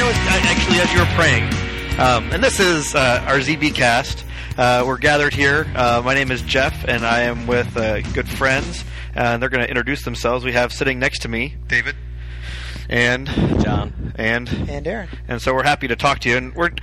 know, I- actually, as you were praying, um, and this is uh, our ZB cast. Uh, we're gathered here. Uh, my name is Jeff, and I am with uh, good friends. And they're going to introduce themselves. We have sitting next to me, David. and Jon. and And Aaron. and so we're happy to talk to you. And we're to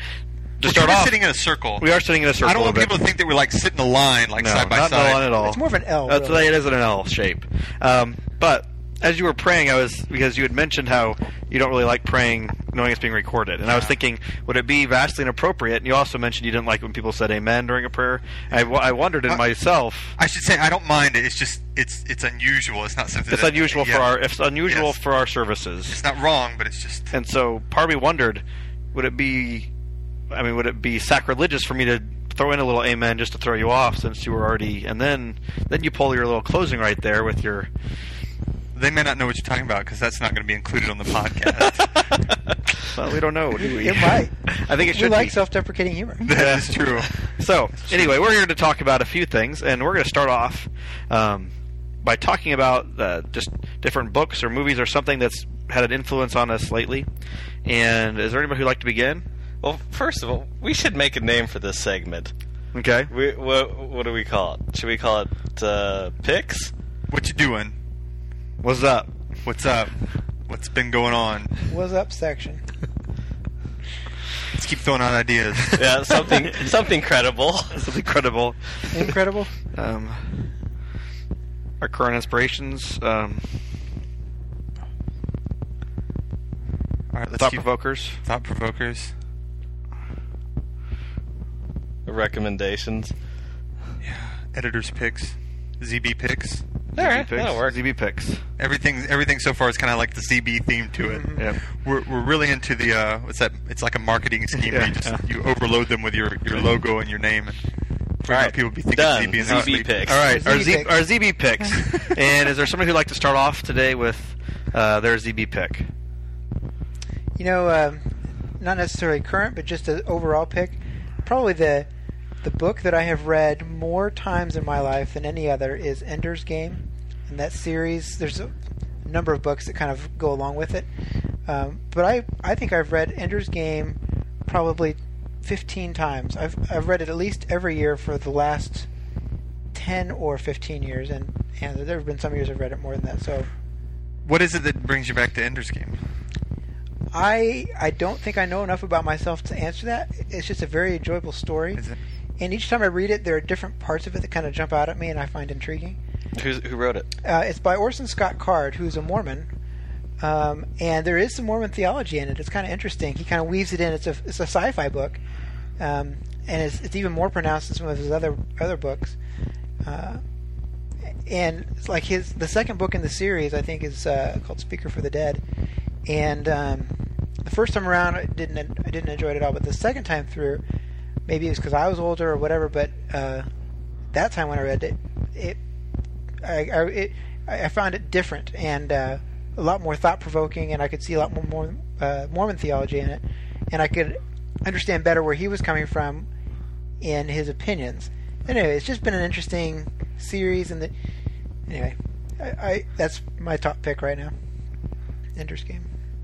We're start kinda off. sitting in a circle. we are sitting in a circle. I don't want a bit. people to think that we're like sitting in a line, like no, side by not side. no one at all. It's more of an L. That's really. it is in an L shape. Um, but as you were praying, I was because you had mentioned how you don't really like praying knowing it's being recorded, and I was thinking, would it be vastly inappropriate? And you also mentioned you didn't like when people said "Amen" during a prayer. I wondered in Uh, myself. I should say I don't mind it. It's just it's it's unusual. It's not something. It's that, unusual for our it's unusual Yes. for our services, It's not wrong, but it's just. and so part of me wondered, would it be, I mean, would it be sacrilegious for me to throw in a little "Amen" just to throw you off since you were already, and then then you pull your little closing right there with your They may not know what you're talking about because that's not going to be included on the podcast. well, we don't know, do we? It might. I think it we should like be. self-deprecating humor. that is true. So, anyway, we're here to talk about a few things, and we're going to start off um, by talking about uh, just different books or movies or something that's had an influence on us lately. And is there anybody who'd like to begin? Well, first of all, we should make a name for this segment. Okay. We, what, what do we call it? Should we call it uh, picks? What you doing? What's up? What's up? What's been going on? What's up section? Let's keep throwing out ideas. Yeah, something something credible. Something credible. Incredible. Um, our current inspirations, um, All right, let's thought keep provokers. thought provokers. Recommendations. Yeah. Editors picks. ZB picks. All right, ZB picks. that'll work. ZB picks. Everything everything so far is kind of like the ZB theme to it. Mhm. Yep. We're, we're really into the uh, what's that? It's like a marketing scheme where you just Yeah. you overload them with your, your logo and your name. And All right, people be thinking done. ZB and ZB picks. All right, Our our, ZB Z, picks. our ZB picks. and is there somebody who'd like to start off today with uh, their ZB pick? You know, um, not necessarily current, but just an overall pick. Probably the the book that I have read more times in my life than any other is Ender's Game, and that series. There's a number of books that kind of go along with it, um, but I I think I've read Ender's Game probably 15 times. I've I've read it at least every year for the last 10 or 15 years, and and there have been some years I've read it more than that. So What is it that brings you back to Ender's Game? I I don't think I know enough about myself to answer that. It's just a very enjoyable story, Is it? and each time I read it, there are different parts of it that kind of jump out at me and I find intriguing. Who's, who wrote it? Uh, it's by Orson Scott Card, who's a Mormon, um, and there is some Mormon theology in it. It's kind of interesting. He kind of weaves it in. It's a it's a sci-fi book, um, and it's, it's even more pronounced than some of his other other books. Uh, and it's like his the second book in the series, I think, is uh, called Speaker for the Dead. And um, the first time around, I didn't I didn't enjoy it at all. But the second time through, maybe it was because I was older or whatever. But uh, that time when I read it, it I I, it, I found it different and uh, a lot more thought provoking, and I could see a lot more Mormon, uh, Mormon theology in it, and I could understand better where he was coming from in his opinions. Anyway, it's just been an interesting series, and the anyway, I, I that's my top pick right now. Ender's Game.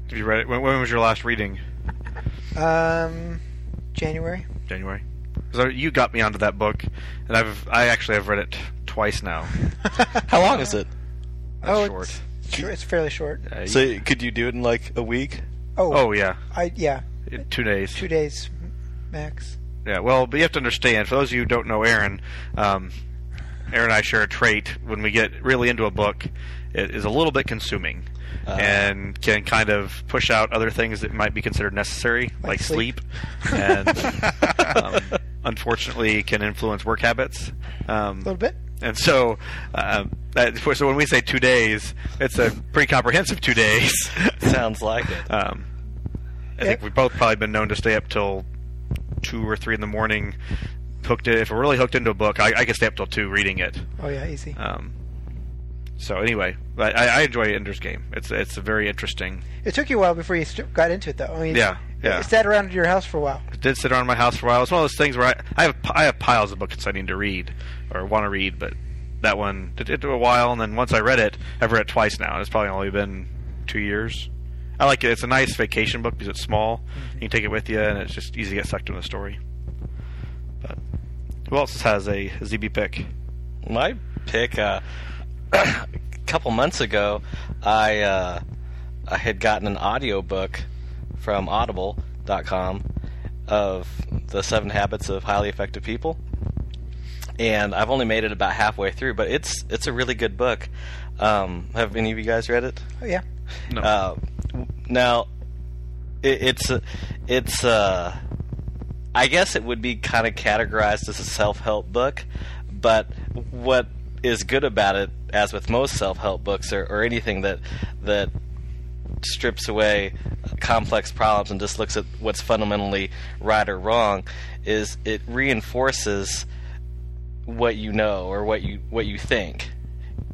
Have you read it? When, when was your last reading? Um, January. January. So you got me onto that book, and I've I actually have read it twice now. How long is it? That's oh, short. It's, short- it's fairly short. Uh, So could you do it in like a week? Oh, oh yeah, I yeah, in two days. two days max. Yeah, well, but you have to understand. For those of you who don't know Aaron, um, Aaron and I share a trait. When we get really into a book, it is a little bit consuming, Uh. and can kind of push out other things that might be considered necessary, like, Like sleep, sleep. and um, unfortunately can influence work habits. Um, A little bit. And so, uh, that, so when we say two days, it's a pretty comprehensive two days. Sounds like it. Um, I Yeah. think we've both probably been known to stay up till two or three in the morning, hooked. If we're really hooked into a book, I, I can stay up till two reading it. Oh yeah, easy. Um, so anyway, I, I enjoy Ender's Game. It's it's a very interesting. It took you a while before you st- got into it, though. I mean, Yeah, yeah. It sat around your house for a while. It did sit around my house for a while. It's one of those things where I, I have I have piles of books I need to read or want to read, but that one it, it took a while. And then once I read it, I've read it twice now. and It's probably only been two years. I like it. It's a nice vacation book because it's small. You can take it with you, and it's just easy to get sucked into the story. But who else has a, a ZB pick? My pick. Uh, a couple months ago, I uh, I had gotten an audiobook from Audible.com of the Seven Habits of Highly Effective People, and I've only made it about halfway through, but it's it's a really good book. Um, have any of you guys read it? Oh yeah. No. Uh, now, it, it's uh, it's uh, I guess it would be kind of categorized as a self-help book, but what is good about it, as with most self-help books or, or anything that that strips away complex problems and just looks at what's fundamentally right or wrong, is it reinforces what you know or what you what you think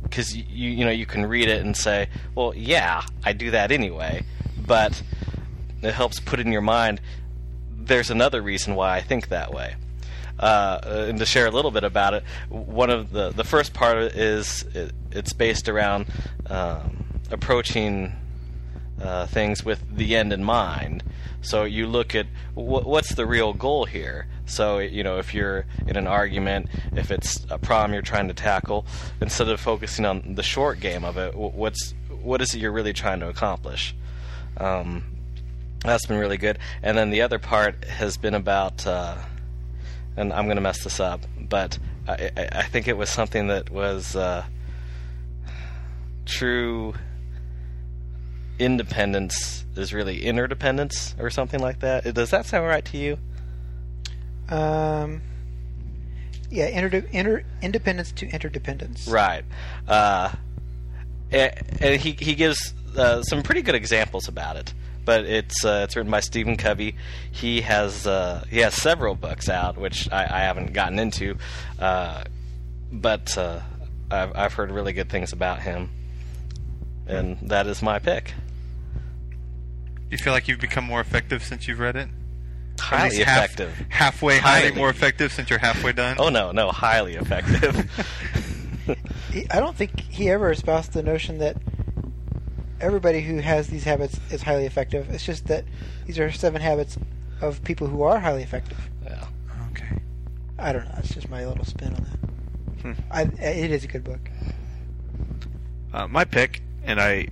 because you you know you can read it and say, well, yeah, I do that anyway, but it helps put in your mind. There's another reason why I think that way. Uh, and to share a little bit about it, one of the the first part is it, it's based around um, approaching uh, things with the end in mind. So you look at wh- what's the real goal here. So you know if you're in an argument, if it's a problem you're trying to tackle, instead of focusing on the short game of it, what's what is it you're really trying to accomplish? Um, that's been really good. And then the other part has been about, uh, and I'm going to mess this up, but I, I, I think it was something that was uh, true independence is really interdependence or something like that. Does that sound right to you? Um, yeah, inter, inter, independence to interdependence. Right. Uh, and, and he he gives uh, some pretty good examples about it. But it's uh, it's written by Stephen Covey. He has uh, he has several books out, which I, I haven't gotten into, uh, but uh, I've I've heard really good things about him, and that is my pick. You feel like you've become more effective since you've read it? Highly least half- effective. halfway, highly Highly. more effective since you're halfway done. Oh no, no, highly effective. I don't think he ever espoused the notion that everybody who has these habits is highly effective. It's just that these are seven habits of people who are highly effective. yeah. Okay. I don't know. It's just my little spin on that. Hmm. I, it is a good book. Uh, my pick, and I,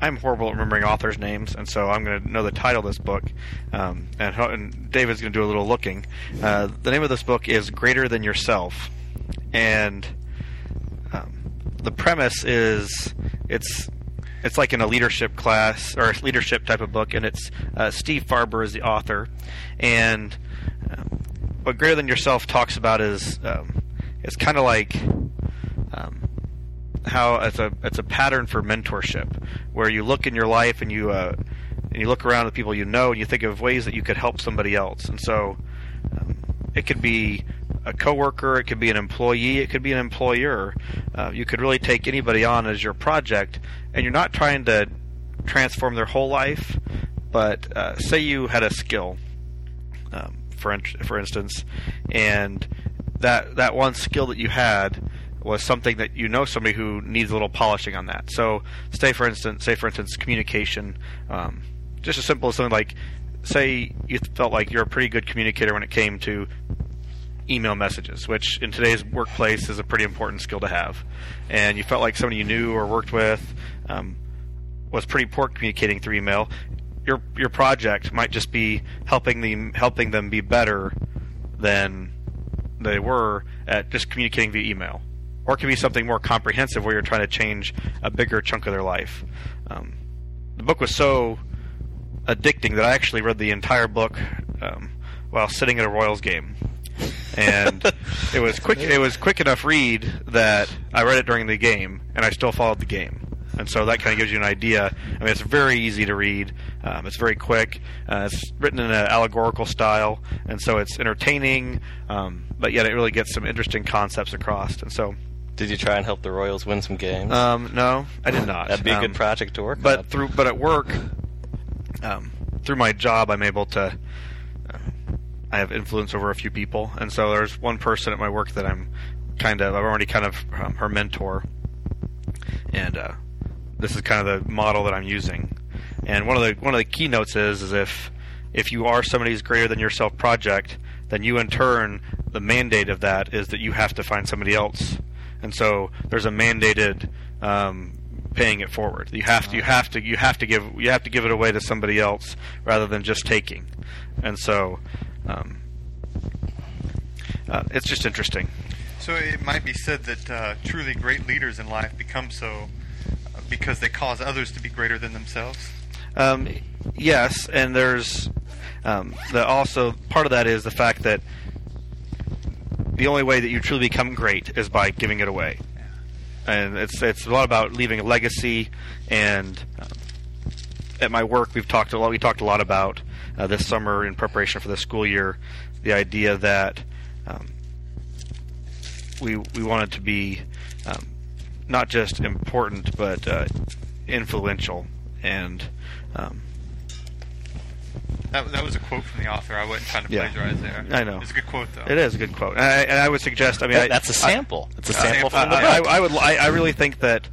I'm horrible at remembering authors' names, and so I'm going to know the title of this book. Um, and, and David's going to do a little looking. Uh, the name of this book is Greater Than Yourself, and um, the premise is it's it's like in a leadership class or a leadership type of book, and it's uh, Steve Farber is the author, and um, what Greater Than Yourself talks about is um, it's kind of like um, how it's a it's a pattern for mentorship where you look in your life and you uh, and you look around at the people you know and you think of ways that you could help somebody else. And so um, it could be a coworker it could be an employee it could be an employer. Uh, you could really take anybody on as your project and you're not trying to transform their whole life but uh, say you had a skill um, for in- for instance, and that that one skill that you had was something that you know somebody who needs a little polishing on that. So, say for instance, say for instance, communication. Um, just as simple as something like, say you felt like you're a pretty good communicator when it came to email messages, which in today's workplace is a pretty important skill to have, and you felt like somebody you knew or worked with um, was pretty poor communicating through email. Your your project might just be helping them helping them be better than they were at just communicating via email, or it could be something more comprehensive where you're trying to change a bigger chunk of their life. Um, the book was so addicting that I actually read the entire book um, while sitting at a Royals game, and it was quick. It was quick enough read that I read it during the game, and I still followed the game. And so that kind of gives you an idea. I mean, it's very easy to read. Um, it's very quick. Uh, it's written in an allegorical style, and so it's entertaining. Um, but yet, it really gets some interesting concepts across. And so, Did you try and help the Royals win some games? um, no, I did not. That'd be a Um, good project to work on. but through but at work um, through my job i'm able to i have influence over a few people and so there's one person at my work that i'm kind of i'm already kind of um, her mentor and uh, this is kind of the model that i'm using And one of the one of the keynotes is is if if you are somebody's greater than yourself project, then you in turn the mandate of that is that you have to find somebody else. And so there's a mandated um, paying it forward. You have to you have to you have to give you have to give it away to somebody else rather than just taking. And so um, uh, it's just interesting. So it might be said that uh, truly great leaders in life become so uh, because they cause others to be greater than themselves. Um, yes, and there's um, the also part of that is the fact that the only way that you truly become great is by giving it away, and it's it's a lot about leaving a legacy. And um, at my work, we've talked a lot. We talked a lot about uh, this summer in preparation for the school year, the idea that um, we we wanted to be um, not just important but uh, influential and um, That, that was a quote from the author. I wasn't trying to Yeah. plagiarize there. I know. It's a good quote, though. It is a good quote, and I, and I would suggest. I mean, I, That's a sample. it's a sample I- from the book. I, I would. I, I really think that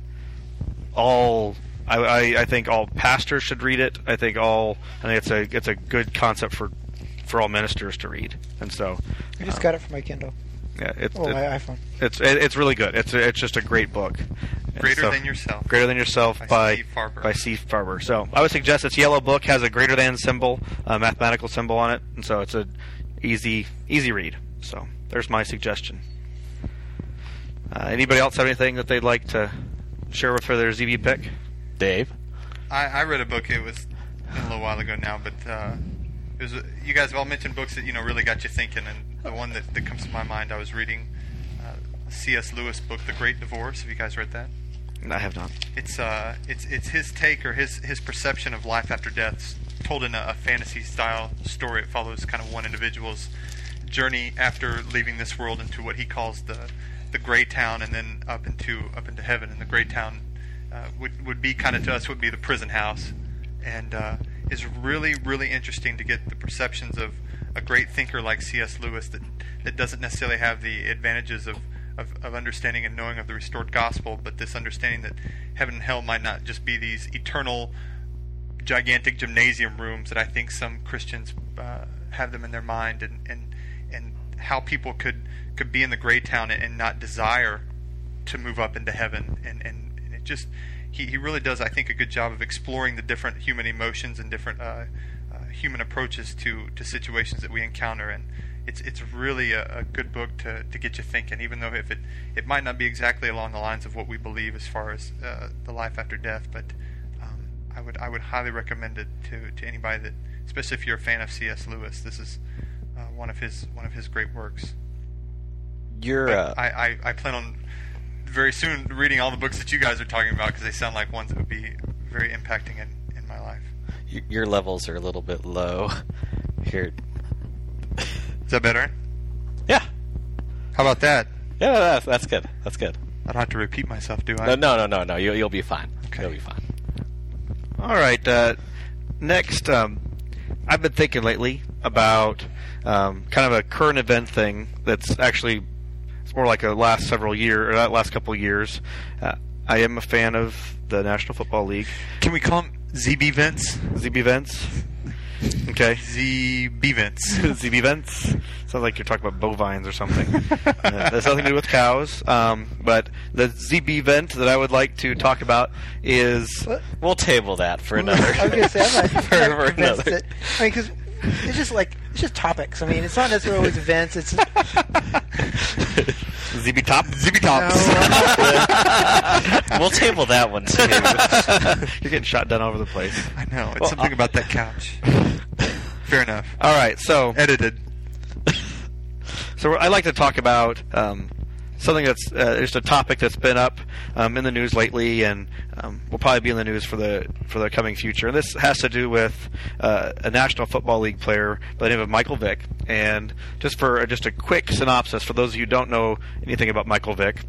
all. I, I, I think all pastors should read it. I think all. I think it's a it's a good concept for for all ministers to read, and so I just um, got it from my Kindle. yeah, it's Oh, it- my iPhone. it's it, it's really good. It's it's just a great book. Greater so- Than Yourself. Greater than yourself By by Steve Farber. by Steve Farber. So I would suggest this yellow book has a greater than symbol, a mathematical symbol on it, and so it's a easy easy read. So there's my suggestion. Uh, anybody else have anything that they'd like to share with for their ZB pick? Dave. I, I read a book. It was a little while ago now, but uh, it was. You guys have all mentioned books that you know really got you thinking, and the one that, that comes to my mind, I was reading uh, C.S. Lewis book, The Great Divorce. Have you guys read that? I have not. It's uh, it's it's his take or his his perception of life after death, told in a, a fantasy style story. It follows kind of one individual's journey after leaving this world into what he calls the the gray town, and then up into up into heaven. And the gray town uh, would would be kind of to us would be the prison house, and uh, is really really interesting to get the perceptions of a great thinker like C.S. Lewis that that doesn't necessarily have the advantages of of, of understanding and knowing of the restored gospel, but this understanding that heaven and hell might not just be these eternal, gigantic gymnasium rooms that I think some Christians uh, have them in their mind, and, and and how people could could be in the gray town and, and not desire to move up into heaven, and, and it just he, he really does I think a good job of exploring the different human emotions and different uh, uh, human approaches to to situations that we encounter and it's it's really a, a good book to, to get you thinking, even though if it, it might not be exactly along the lines of what we believe as far as uh, the life after death, but um, I would I would highly recommend it to, to anybody that, especially if you're a fan of C.S. Lewis. This is uh, one of his one of his great works. You're uh, I, I, I plan on very soon reading all the books that you guys are talking about because they sound like ones that would be very impacting in, in my life. y- your levels are a little bit low. Here. Is that better? Yeah. How about that? Yeah, no, that's, that's good. That's good. I don't have to repeat myself, do I? No, no, no, no, no. You, you'll be fine. Okay. You'll be fine. All right. Uh, next, um, I've been thinking lately about um, kind of a current event thing that's actually it's more like a last several year or uh, last couple of years. Uh, I am a fan of the National Football League. Can we call them ZB Vents? ZB Vents. Okay. ZB Vents. ZB Vents. Sounds like you're talking about bovines or something. uh, that's nothing to do with cows. Um, but the ZB vent that I would like to talk about is What? We'll table that for another. I was gonna say I'm not, for, for another. that. I mean, because it's just like it's just topics. I mean, it's not necessarily always events. It's ZB Top. ZB Tops. we'll table that one too. you're getting shot down all over the place. I know. It's Well, something I- about that couch. Fair enough. All right, so Edited. So I'd like to talk about um, something that's uh, just a topic that's been up um, in the news lately, and um, will probably be in the news for the for the coming future. And this has to do with uh, a National Football League player by the name of Michael Vick. And just for just a quick synopsis for those of you who don't know anything about Michael Vick.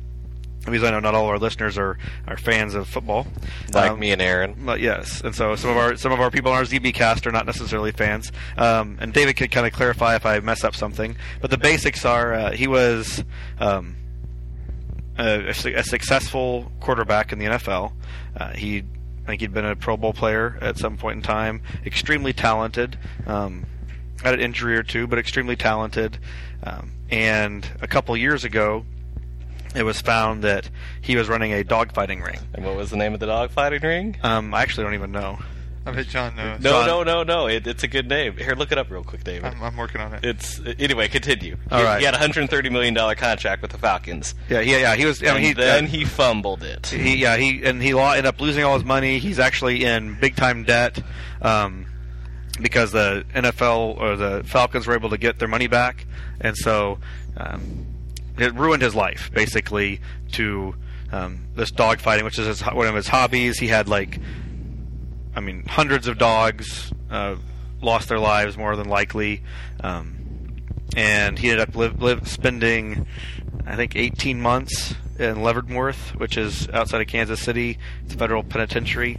Because I know not all of our listeners are, are fans of football, like Um, me and Aaron. but yes, and so some of our some of our people on our ZB cast are not necessarily fans. Um, and David could kind of clarify if I mess up something. But the basics are uh, he was um, a, a successful quarterback in the NFL. Uh, he think he'd been a Pro Bowl player at some point in time. Extremely talented. Um, had an injury or two, but extremely talented. Um, and a couple years ago, it was found that he was running a dogfighting ring. And what was the name of the dogfighting ring? Um, I actually don't even know. I bet Jon knows. No, Jon- no, no, no. It, it's a good name. Here, look it up real quick, David. I'm, I'm working on it. It's anyway. Continue. All he, right. he had a hundred thirty million dollar contract with the Falcons, Yeah, yeah, yeah. He was. I mean, and he, then uh, he fumbled it. He yeah he and he lo- ended up losing all his money. He's actually in big time debt um, because the NFL or the Falcons were able to get their money back, and so um, it ruined his life basically to um, this dog fighting, which is his, one of his hobbies. He had like, I mean, hundreds of dogs uh, lost their lives more than likely. Um, and he ended up live, live, spending, I think, 18 months in Leavenworth, which is outside of Kansas City. It's a federal penitentiary.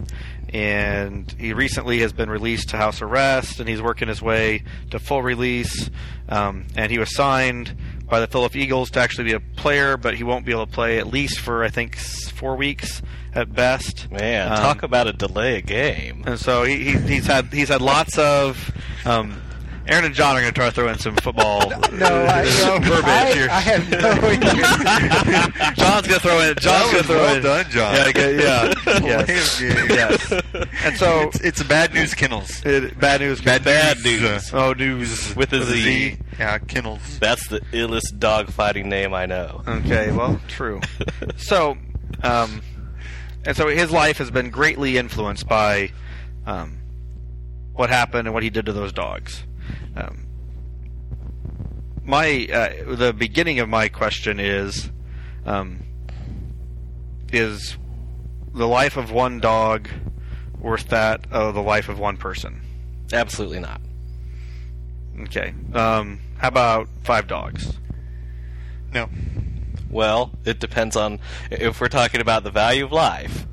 And he recently has been released to house arrest, and he's working his way to full release. Um, and he was signed by the Philadelphia Eagles to actually be a player, but he won't be able to play at least for, I think, four weeks at best. Man, Um, talk about a delay a game. and so he, he he's had he's had lots of. Um, Aaron and Jon are going to try to throw in some football. No, I, no, verbiage I, here. I have no idea. Jon's going to throw in. Jon's going to throw well in. done, Jon. Yeah, okay, yeah, Yes. yes, yes. And so It's, it's Bad Newz Kennels. it, bad news. Bad Bad news. news. Oh, news With a Z. Yeah, kennels. That's the illest dogfighting name I know. Okay, well, true. so, um, and so his life has been greatly influenced by um, what happened and what he did to those dogs. Um, my uh, the beginning of my question is um, is the life of one dog worth that of the life of one person? Absolutely not. Okay. Um, how about five dogs? No. Well, it depends on if we're talking about the value of life,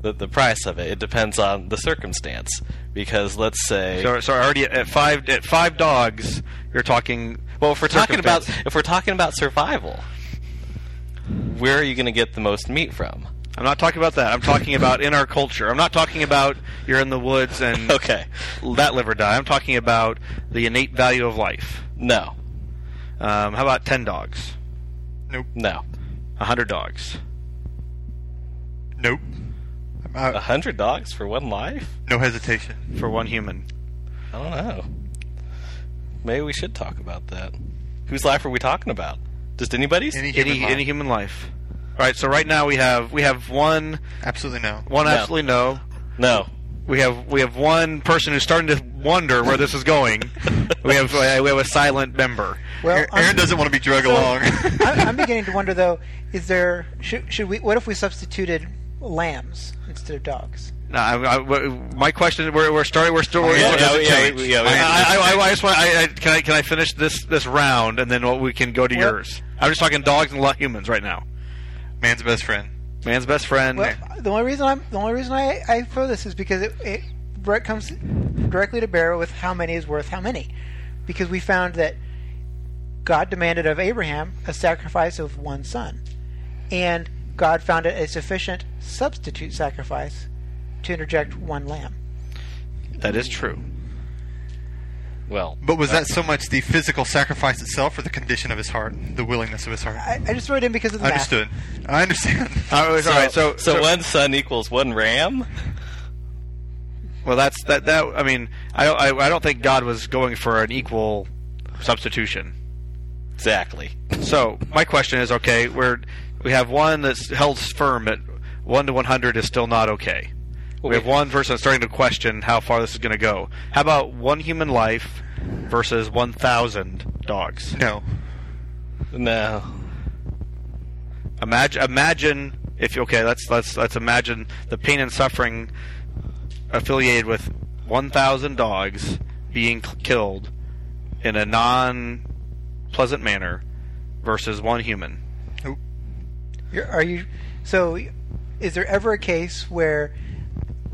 the the price of it. It depends on the circumstance. Because let's say, So, so already at five at five dogs, you're talking. well, if we're talking about if we're talking about survival, where are you going to get the most meat from? I'm not talking about that. I'm talking about in our culture. I'm not talking about you're in the woods and Okay, that live or die. I'm talking about the innate value of life. no, Um, how about ten dogs? Nope. no, A hundred dogs? Nope. I'm a hundred dogs for one life. no hesitation. for one human. I don't know. Maybe we should talk about that. Whose life are we talking about? Just anybody's? Any human Any life. any human life. All right. So right now we have we have one Absolutely no. one No. absolutely no. no. We have we have one person who's starting to wonder where this is going. we have uh, we have a silent member. Well, Aaron I'm- doesn't want to be drug so, along. I'm, I'm beginning to wonder though. Is there should, should we? What if we substituted lambs instead of dogs? No, I, I, w- my question. We're, we're starting. We're still. We're, yeah, yeah, yeah, we- yeah, we- I, I, I, I just want. I, I, can I can I finish this this round and then what we can go to Well- yours. I'm just talking dogs and humans right now. Man's best friend. Man's best friend. Well, the only reason I'm the only reason I, I throw this is because it, it direct comes directly to bear with how many is worth how many, because we found that God demanded of Abraham a sacrifice of one son, and God found it a sufficient substitute sacrifice to interject one lamb. that is true. Well, But was that uh, so much the physical sacrifice itself or the condition of his heart, the willingness of his heart? I, I just threw it in because of the math. Understood. I understand. All right. so, all right, so, so one son equals one ram. Well, that's that. That I mean, I don't. I, I don't think God was going for an equal substitution. Exactly. So my question is, okay, we're we have one that's held firm at one to one hundred is still not okay. We have one person starting to question how far this is going to go. How about one human life versus one thousand dogs? No. No. Imagine, imagine if okay, let's let's let's imagine the pain and suffering affiliated with one thousand dogs being killed in a non-pleasant manner versus one human. You're, are you? So, is there ever a case where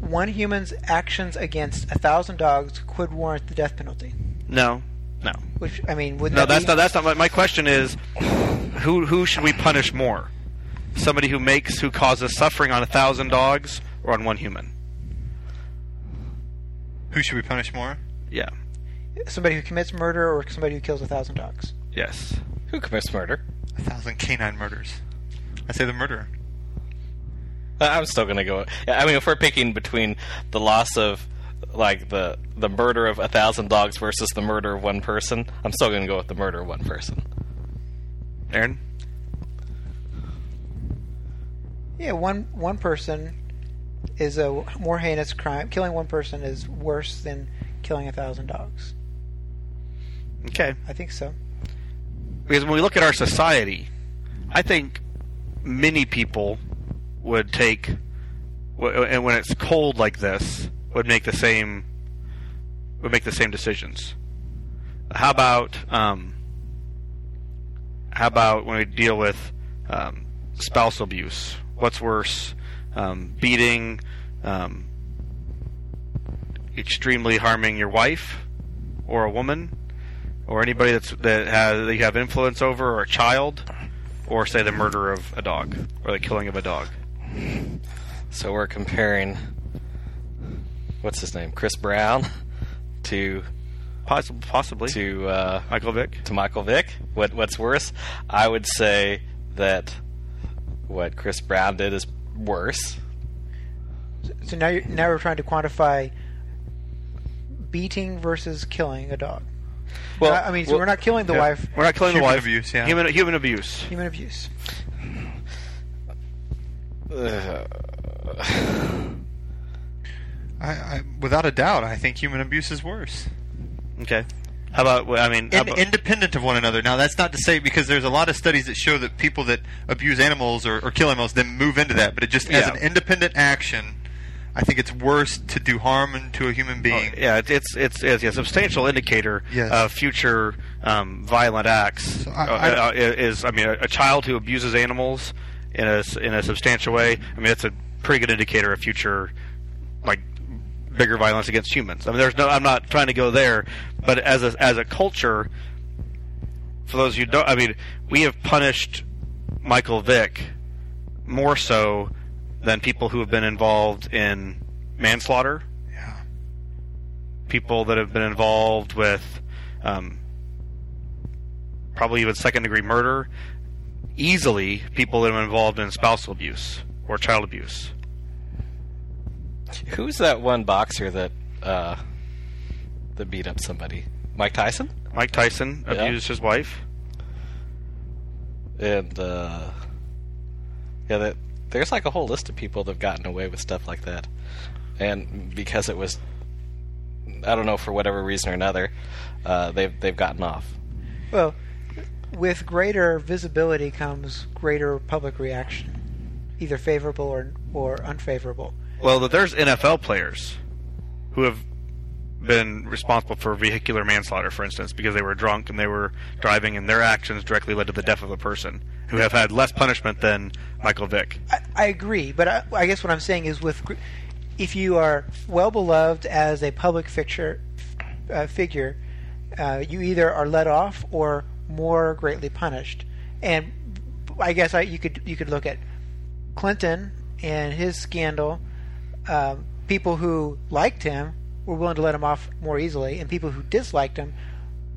one human's actions against a thousand dogs could warrant the death penalty? No, no, Which I mean, would no. that That's be, not. That's not. My, my question is, who who should we punish more? Somebody who makes who causes suffering on a thousand dogs, or on one human? Who should we punish more? Yeah. Somebody who commits murder or somebody who kills a thousand dogs. Yes. Who commits murder? A thousand canine murders. I say the murderer. I'm still gonna go. I mean, if we're picking between the loss of like the the murder of a thousand dogs versus the murder of one person, I'm still gonna go with the murder of one person. Aaron. Yeah, one one person is a more heinous crime. Killing one person is worse than killing a thousand dogs. Okay. I think so. Because when we look at our society, I think many people would take, and when it's cold like this, would make the same, would make the same decisions. How about, um, how about when we deal with um, spousal abuse? What's worse, um, beating, um, extremely harming your wife or a woman? or anybody that's that has that you have influence over, or a child, or say the murder of a dog or the killing of a dog. So we're comparing what's his name, Chris Brown, to Possibly, possibly. to uh, Michael Vick. to Michael Vick. What what's worse? I would say that what Chris Brown did is worse. So now, you're, now we're trying to quantify beating versus killing a dog. Well, I I mean, so well, we're not killing the yeah. wife. We're not killing Human the wife. abuse, yeah. Human human abuse. Human abuse. I, I, without a doubt, I think human abuse is worse. Okay. How about? I mean, In, about- independent of one another. Now, that's not to say because there's a lot of studies that show that people that abuse animals or, or kill animals then move into that. But it just as an independent action, I think it's worse to do harm to a human being. Oh, yeah, it's it's it's a substantial indicator Yes. of future um, violent acts. So I- Uh, I- uh, is I mean, a, a child who abuses animals in a in a substantial way. I mean, it's a pretty good indicator of future like bigger violence against humans. I mean, there's no. I'm not trying to go there, but as a as a culture, for those who don't, I mean, we have punished Michael Vick more so than people who have been involved in manslaughter Yeah. people that have been involved with um, probably even second degree murder, easily people that have been involved in spousal abuse or child abuse. Who's that one boxer that uh, that beat up somebody? Mike Tyson? Mike Tyson Yeah. abused his wife. And uh, yeah, that there's like a whole list of people that've gotten away with stuff like that, and because it was, I don't know for whatever reason or another, uh, they've they've gotten off. Well, with greater visibility comes greater public reaction, either favorable or or unfavorable. Well, there's NFL players who have been responsible for vehicular manslaughter, for instance, because they were drunk and they were driving, and their actions directly led to the death of a person, who have had less punishment than Michael Vick. I, I agree, but I, I guess what I'm saying is with if you are well beloved as a public fixture, uh, figure, uh, you either are let off or more greatly punished. And I guess I, you could you could look at Clinton and his scandal. Um, people who liked him were willing to let him off more easily, and people who disliked him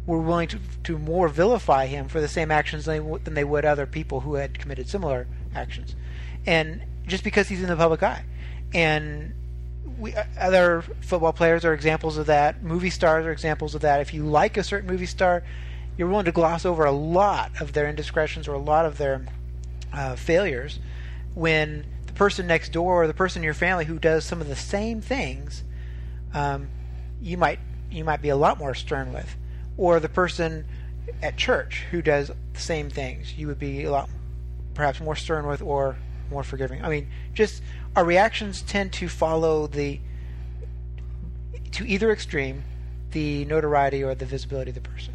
were willing to to more vilify him for the same actions than they, than they would other people who had committed similar actions, and just because he's in the public eye, and we uh, other football players are examples of that. Movie stars are examples of that. If you like a certain movie star, you're willing to gloss over a lot of their indiscretions or a lot of their uh, failures when the person next door or the person in your family who does some of the same things um, you might you might be a lot more stern with, or the person at church who does the same things you would be a lot perhaps more stern with or more forgiving. I mean, just our reactions tend to follow the to either extreme, the notoriety or the visibility of the person.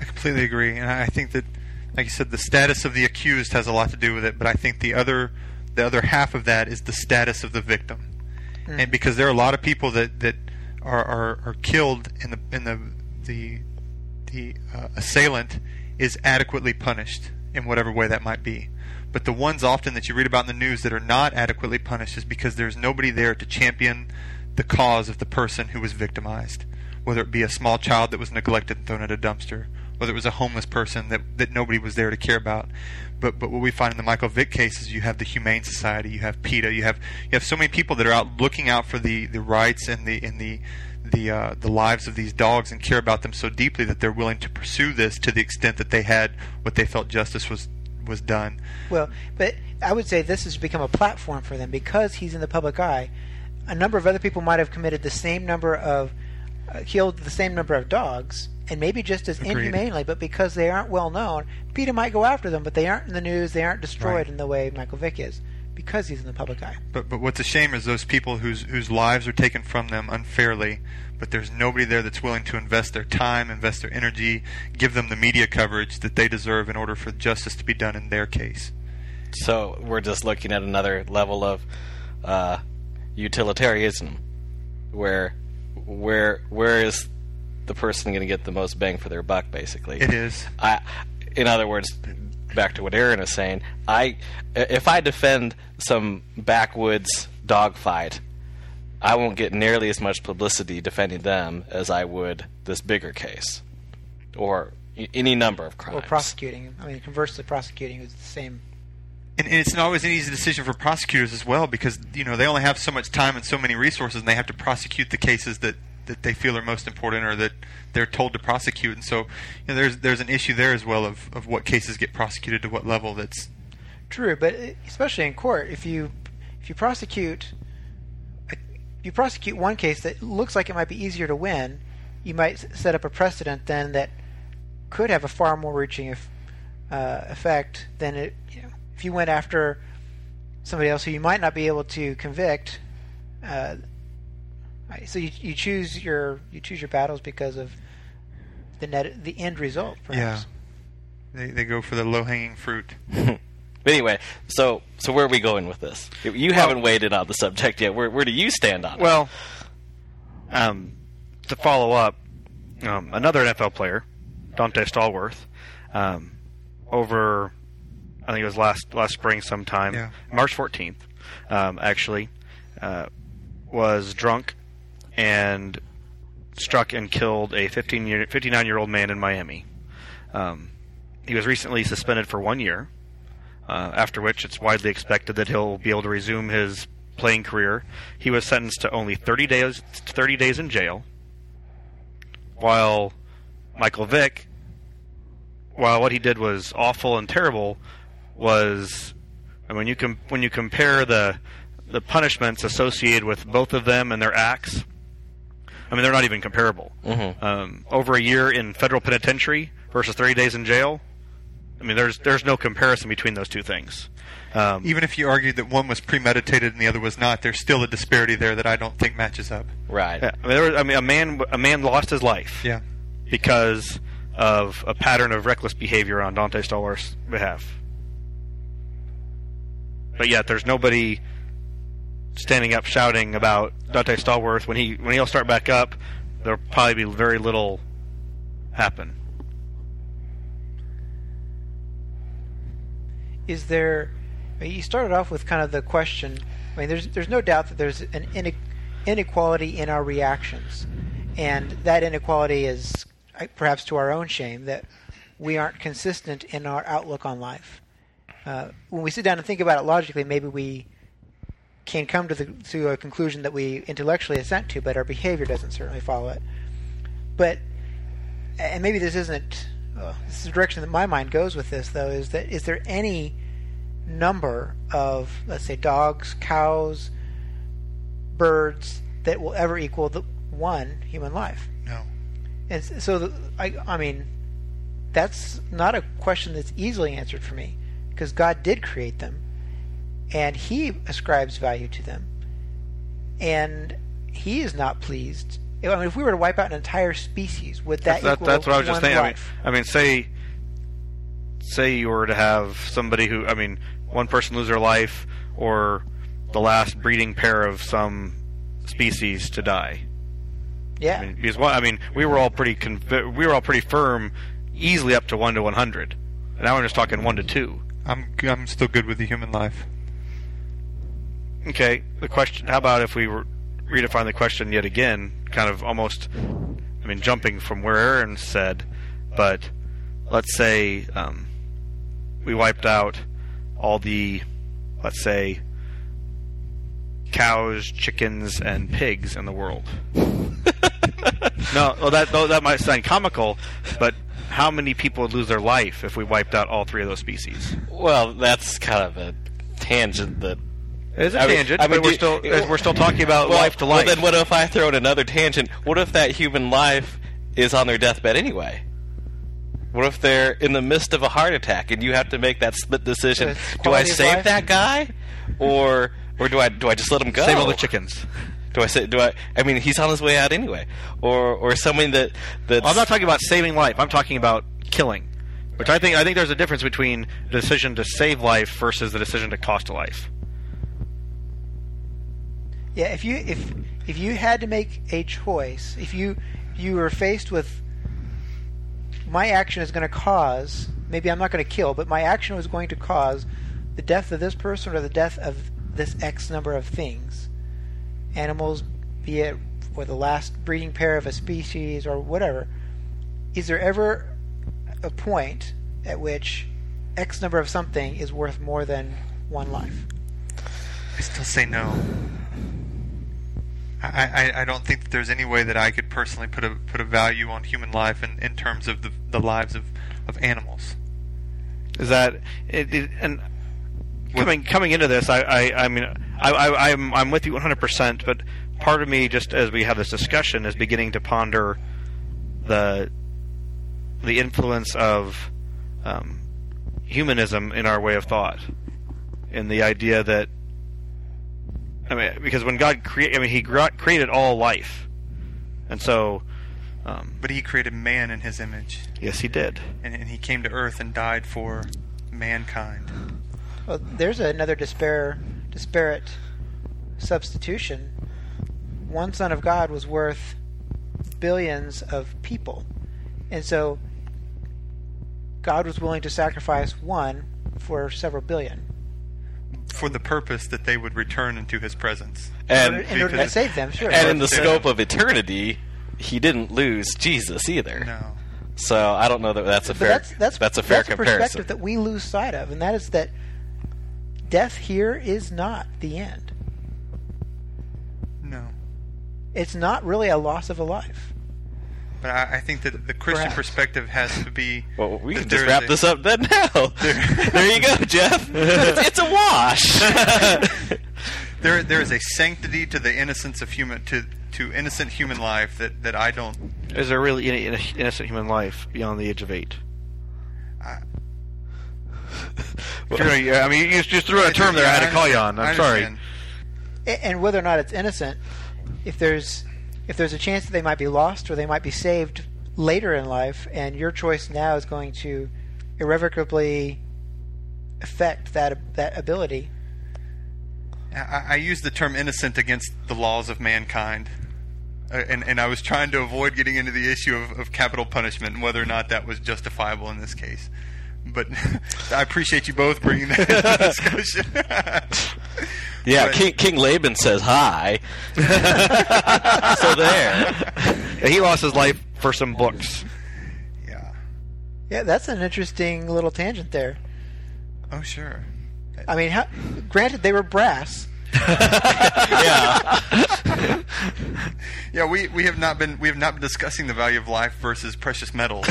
I completely agree, and I think that, like you said, the status of the accused has a lot to do with it. But I think the other, the other half of that is the status of the victim, and because there are a lot of people that that are are, are killed and the in the the the uh, assailant is adequately punished in whatever way that might be. But the ones often that you read about in the news that are not adequately punished is because there's nobody there to champion the cause of the person who was victimized, whether it be a small child that was neglected and thrown at a dumpster, whether it was a homeless person that, that nobody was there to care about. But but what we find in the Michael Vick case is you have the Humane Society, you have PETA, you have you have so many people that are out looking out for the, the rights and the and the the uh, the lives of these dogs and care about them so deeply that they're willing to pursue this to the extent that they had what they felt justice was was done. Well, but I would say this has become a platform for them because he's in the public eye. A number of other people might have committed the same number of uh, killed the same number of dogs and maybe just as Agreed. inhumanely, but because they aren't well known, PETA might go after them, but they aren't in the news, they aren't destroyed Right. in the way Michael Vick is because he's in the public eye. But but what's a shame is those people whose whose lives are taken from them unfairly, but there's nobody there that's willing to invest their time, invest their energy, give them the media coverage that they deserve in order for justice to be done in their case. So we're just looking at another level of uh, utilitarianism, where where where is the person going to get the most bang for their buck? Basically, It is. I, in other words, back to what Aaron is saying, I if I defend some backwoods dogfight, I won't get nearly as much publicity defending them as I would this bigger case, or any number of crimes. Or prosecuting. I mean, conversely, prosecuting is the same. And, it's not always an easy decision for prosecutors as well because you know they only have so much time and so many resources, and they have to prosecute the cases that, that they feel are most important or that they're told to prosecute. And so, you know, there's there's an issue there as well of, of what cases get prosecuted to what level. That's True, but especially in court, if you if you prosecute you prosecute one case that looks like it might be easier to win, you might set up a precedent then that could have a far more reaching uh, effect than it. You know, if you went after somebody else who you might not be able to convict, uh, so you, you choose your you choose your battles because of the net the end result. Perhaps. they they go for the low hanging fruit. But anyway, so so where are we going with this? You haven't weighed in on the subject yet. Where where do you stand on it? Well, um, to follow up, um, another NFL player, Donté Stallworth, um, over, I think it was last last spring sometime, Yeah. March 14th, um, actually, uh, was drunk and struck and killed a 15 year, 59 year old man in Miami. Um, he was recently suspended for one year, uh, after which it's widely expected that he'll be able to resume his playing career. He was sentenced to only 30 days 30 days in jail, while Michael Vick, while what he did was awful and terrible, was and when you com- when you compare the the punishments associated with both of them and their acts, I mean they're not even comparable. Mhm. Um, over a year in federal penitentiary versus 30 days in jail. I mean, there's there's no comparison between those two things. Um, Even if you argued that one was premeditated and the other was not, there's still a disparity there that I don't think matches up. right. yeah, I mean, there was, I mean, a man a man lost his life Yeah. because of a pattern of reckless behavior on Donté Stallworth's behalf. But yet, there's nobody standing up shouting about Donté Stallworth when he when he'll start back up. There'll probably be very little happen. is there I mean, you started off with kind of the question i mean there's there's no doubt that there's an ine- inequality in our reactions and that inequality is uh, perhaps to our own shame that we aren't consistent in our outlook on life uh, when we sit down and think about it logically maybe we can come to the to a conclusion that we intellectually assent to but our behavior doesn't certainly follow it. But and maybe this isn't uh, this is the direction that my mind goes with this though is that is there any number of let's say dogs cows birds that will ever equal the one human life? No. and so the, I, I mean that's not a question that's easily answered for me because god did create them and he ascribes value to them and he is not pleased I mean, if we were to wipe out an entire species, would that That's, that, equal that's what I was just thinking. I mean. I mean, say, say you were to have somebody who, I mean, one person lose their life, or the last breeding pair of some species to die. yeah, I mean, because one, I mean, we were all pretty conv- we were all pretty firm, easily up to one to one hundred. Now we're just talking one to two. I'm I'm still good with the human life. Okay, the question. How about if we re- redefine the question yet again, kind of almost, I mean, jumping from where Aaron said, but let's say um, we wiped out all the, let's say, cows, chickens, and pigs in the world. No, well, that though that might sound comical, but how many people would lose their life if we wiped out all three of those species? Well, that's kind of a tangent that. It's a I mean- tangent, I mean, we're do- still we're still talking about well, life to life. Well, then what if I throw in another tangent? What if that human life is on their deathbed anyway? What if they're in the midst of a heart attack and you have to make that split decision? Do I save life. that guy, or or do I do I just let him go? Save all the chickens. Do I say? Do I? I mean, he's on his way out anyway, or or someone that that I'm not talking about saving life. I'm talking about killing. Which I think I think there's a difference between the decision to save life versus the decision to cost a life. Yeah, if you if if you had to make a choice, if you you were faced with my action is going to cause maybe I'm not going to kill, but my action was going to cause the death of this person or the death of this X number of things, animals, be it or the last breeding pair of a species or whatever. Is there ever a point at which X number of something is worth more than one life? I still say no. I, I, I don't think that there's any way that I could personally put a put a value on human life in, in terms of the, the lives of, of animals. Is that it, it, and coming coming into this, I I, I mean I, I I'm I'm with you 100, percent but part of me just as we have this discussion is beginning to ponder the the influence of um, humanism in our way of thought, in the idea that I mean because when God created I mean He gr- created all life, and so um, But he created man in his image, yes He did. and, and he came to earth and died for mankind. Well, there's another despair, disparate substitution. One Son of God was worth billions of people, and so God was willing to sacrifice one for several billion For the purpose that they would return into his presence. and in order to save them. Sure. and in the scope of eternity, he didn't lose Jesus either. No. So I don't know that that's a but fair that's that's a fair that's a comparison. perspective that we lose sight of, and that is that death here is not the end. No. It's not really a loss of a life. But I, I think that the Christian Perhaps. perspective has to be. well, we can just wrap a- this up then now. there you go, Jeff. it's, it's a wash. There, there is a sanctity to the innocence of human to to innocent human life that, that I don't. Is there really any innocent human life beyond the age of eight? I, You're yeah, I mean, you just threw out a term there. I had to call you on. I I'm sorry. and whether or not it's innocent, if there's if there's a chance that they might be lost or they might be saved later in life, and your choice now is going to irrevocably affect that that ability. I, I use the term innocent against the laws of mankind. Uh, and, and I was trying to avoid getting into the issue of, of capital punishment and whether or not that was justifiable in this case. But I appreciate you both bringing that into discussion. yeah, But- King, King Laban says hi. so there. He lost his life for some books. Yeah. Yeah, that's an interesting little tangent there. Oh, sure. I mean, how, granted they were brass, Yeah. Yeah, we, we have not been we have not been discussing the value of life versus precious metals.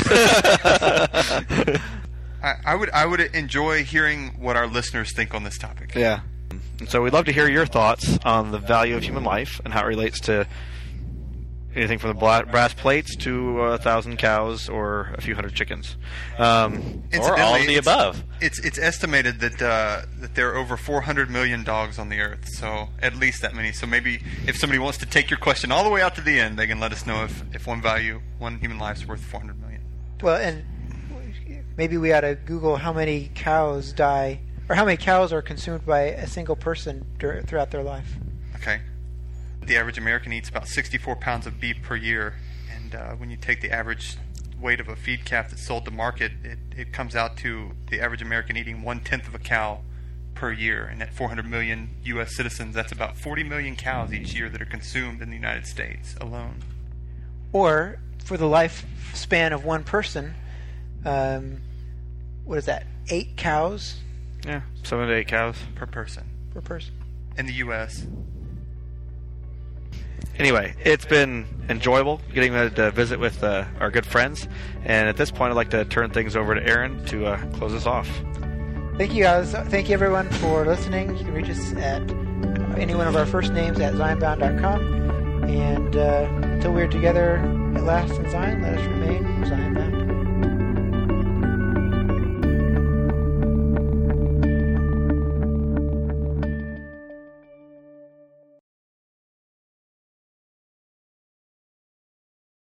I, I would I would enjoy hearing what our listeners think on this topic. Yeah. And so we'd love to hear your thoughts on the value of human life and how it relates to anything from the bla- brass plates to a thousand cows or a few hundred chickens. Um, Or all of the it's- above. It's it's estimated that uh, that there are over 400 million dogs on the earth, so at least that many. So maybe if somebody wants to take your question all the way out to the end, they can let us know if, if one value, one human life is worth 400 million. Well, and maybe we ought to Google how many cows die, or how many cows are consumed by a single person dur- throughout their life. Okay. The average American eats about 64 pounds of beef per year, and uh, when you take the average weight of a feed calf that's sold to market, it, it comes out to the average American eating one tenth of a cow per year. And at 400 million U.S. citizens, that's about 40 million cows each year that are consumed in the United States alone. Or for the lifespan of one person, um, what is that? Eight cows Yeah, seven to eight cows. Per person per person. in the U.S. Anyway, it's been enjoyable getting to, to visit with uh, our good friends. And at this point, I'd like to turn things over to Aaron to uh, close us off. Thank you guys. Thank you everyone for listening. You can reach us at any one of our first names at zionbound.com. And uh, until we're together at last in Zion, let us remain Zion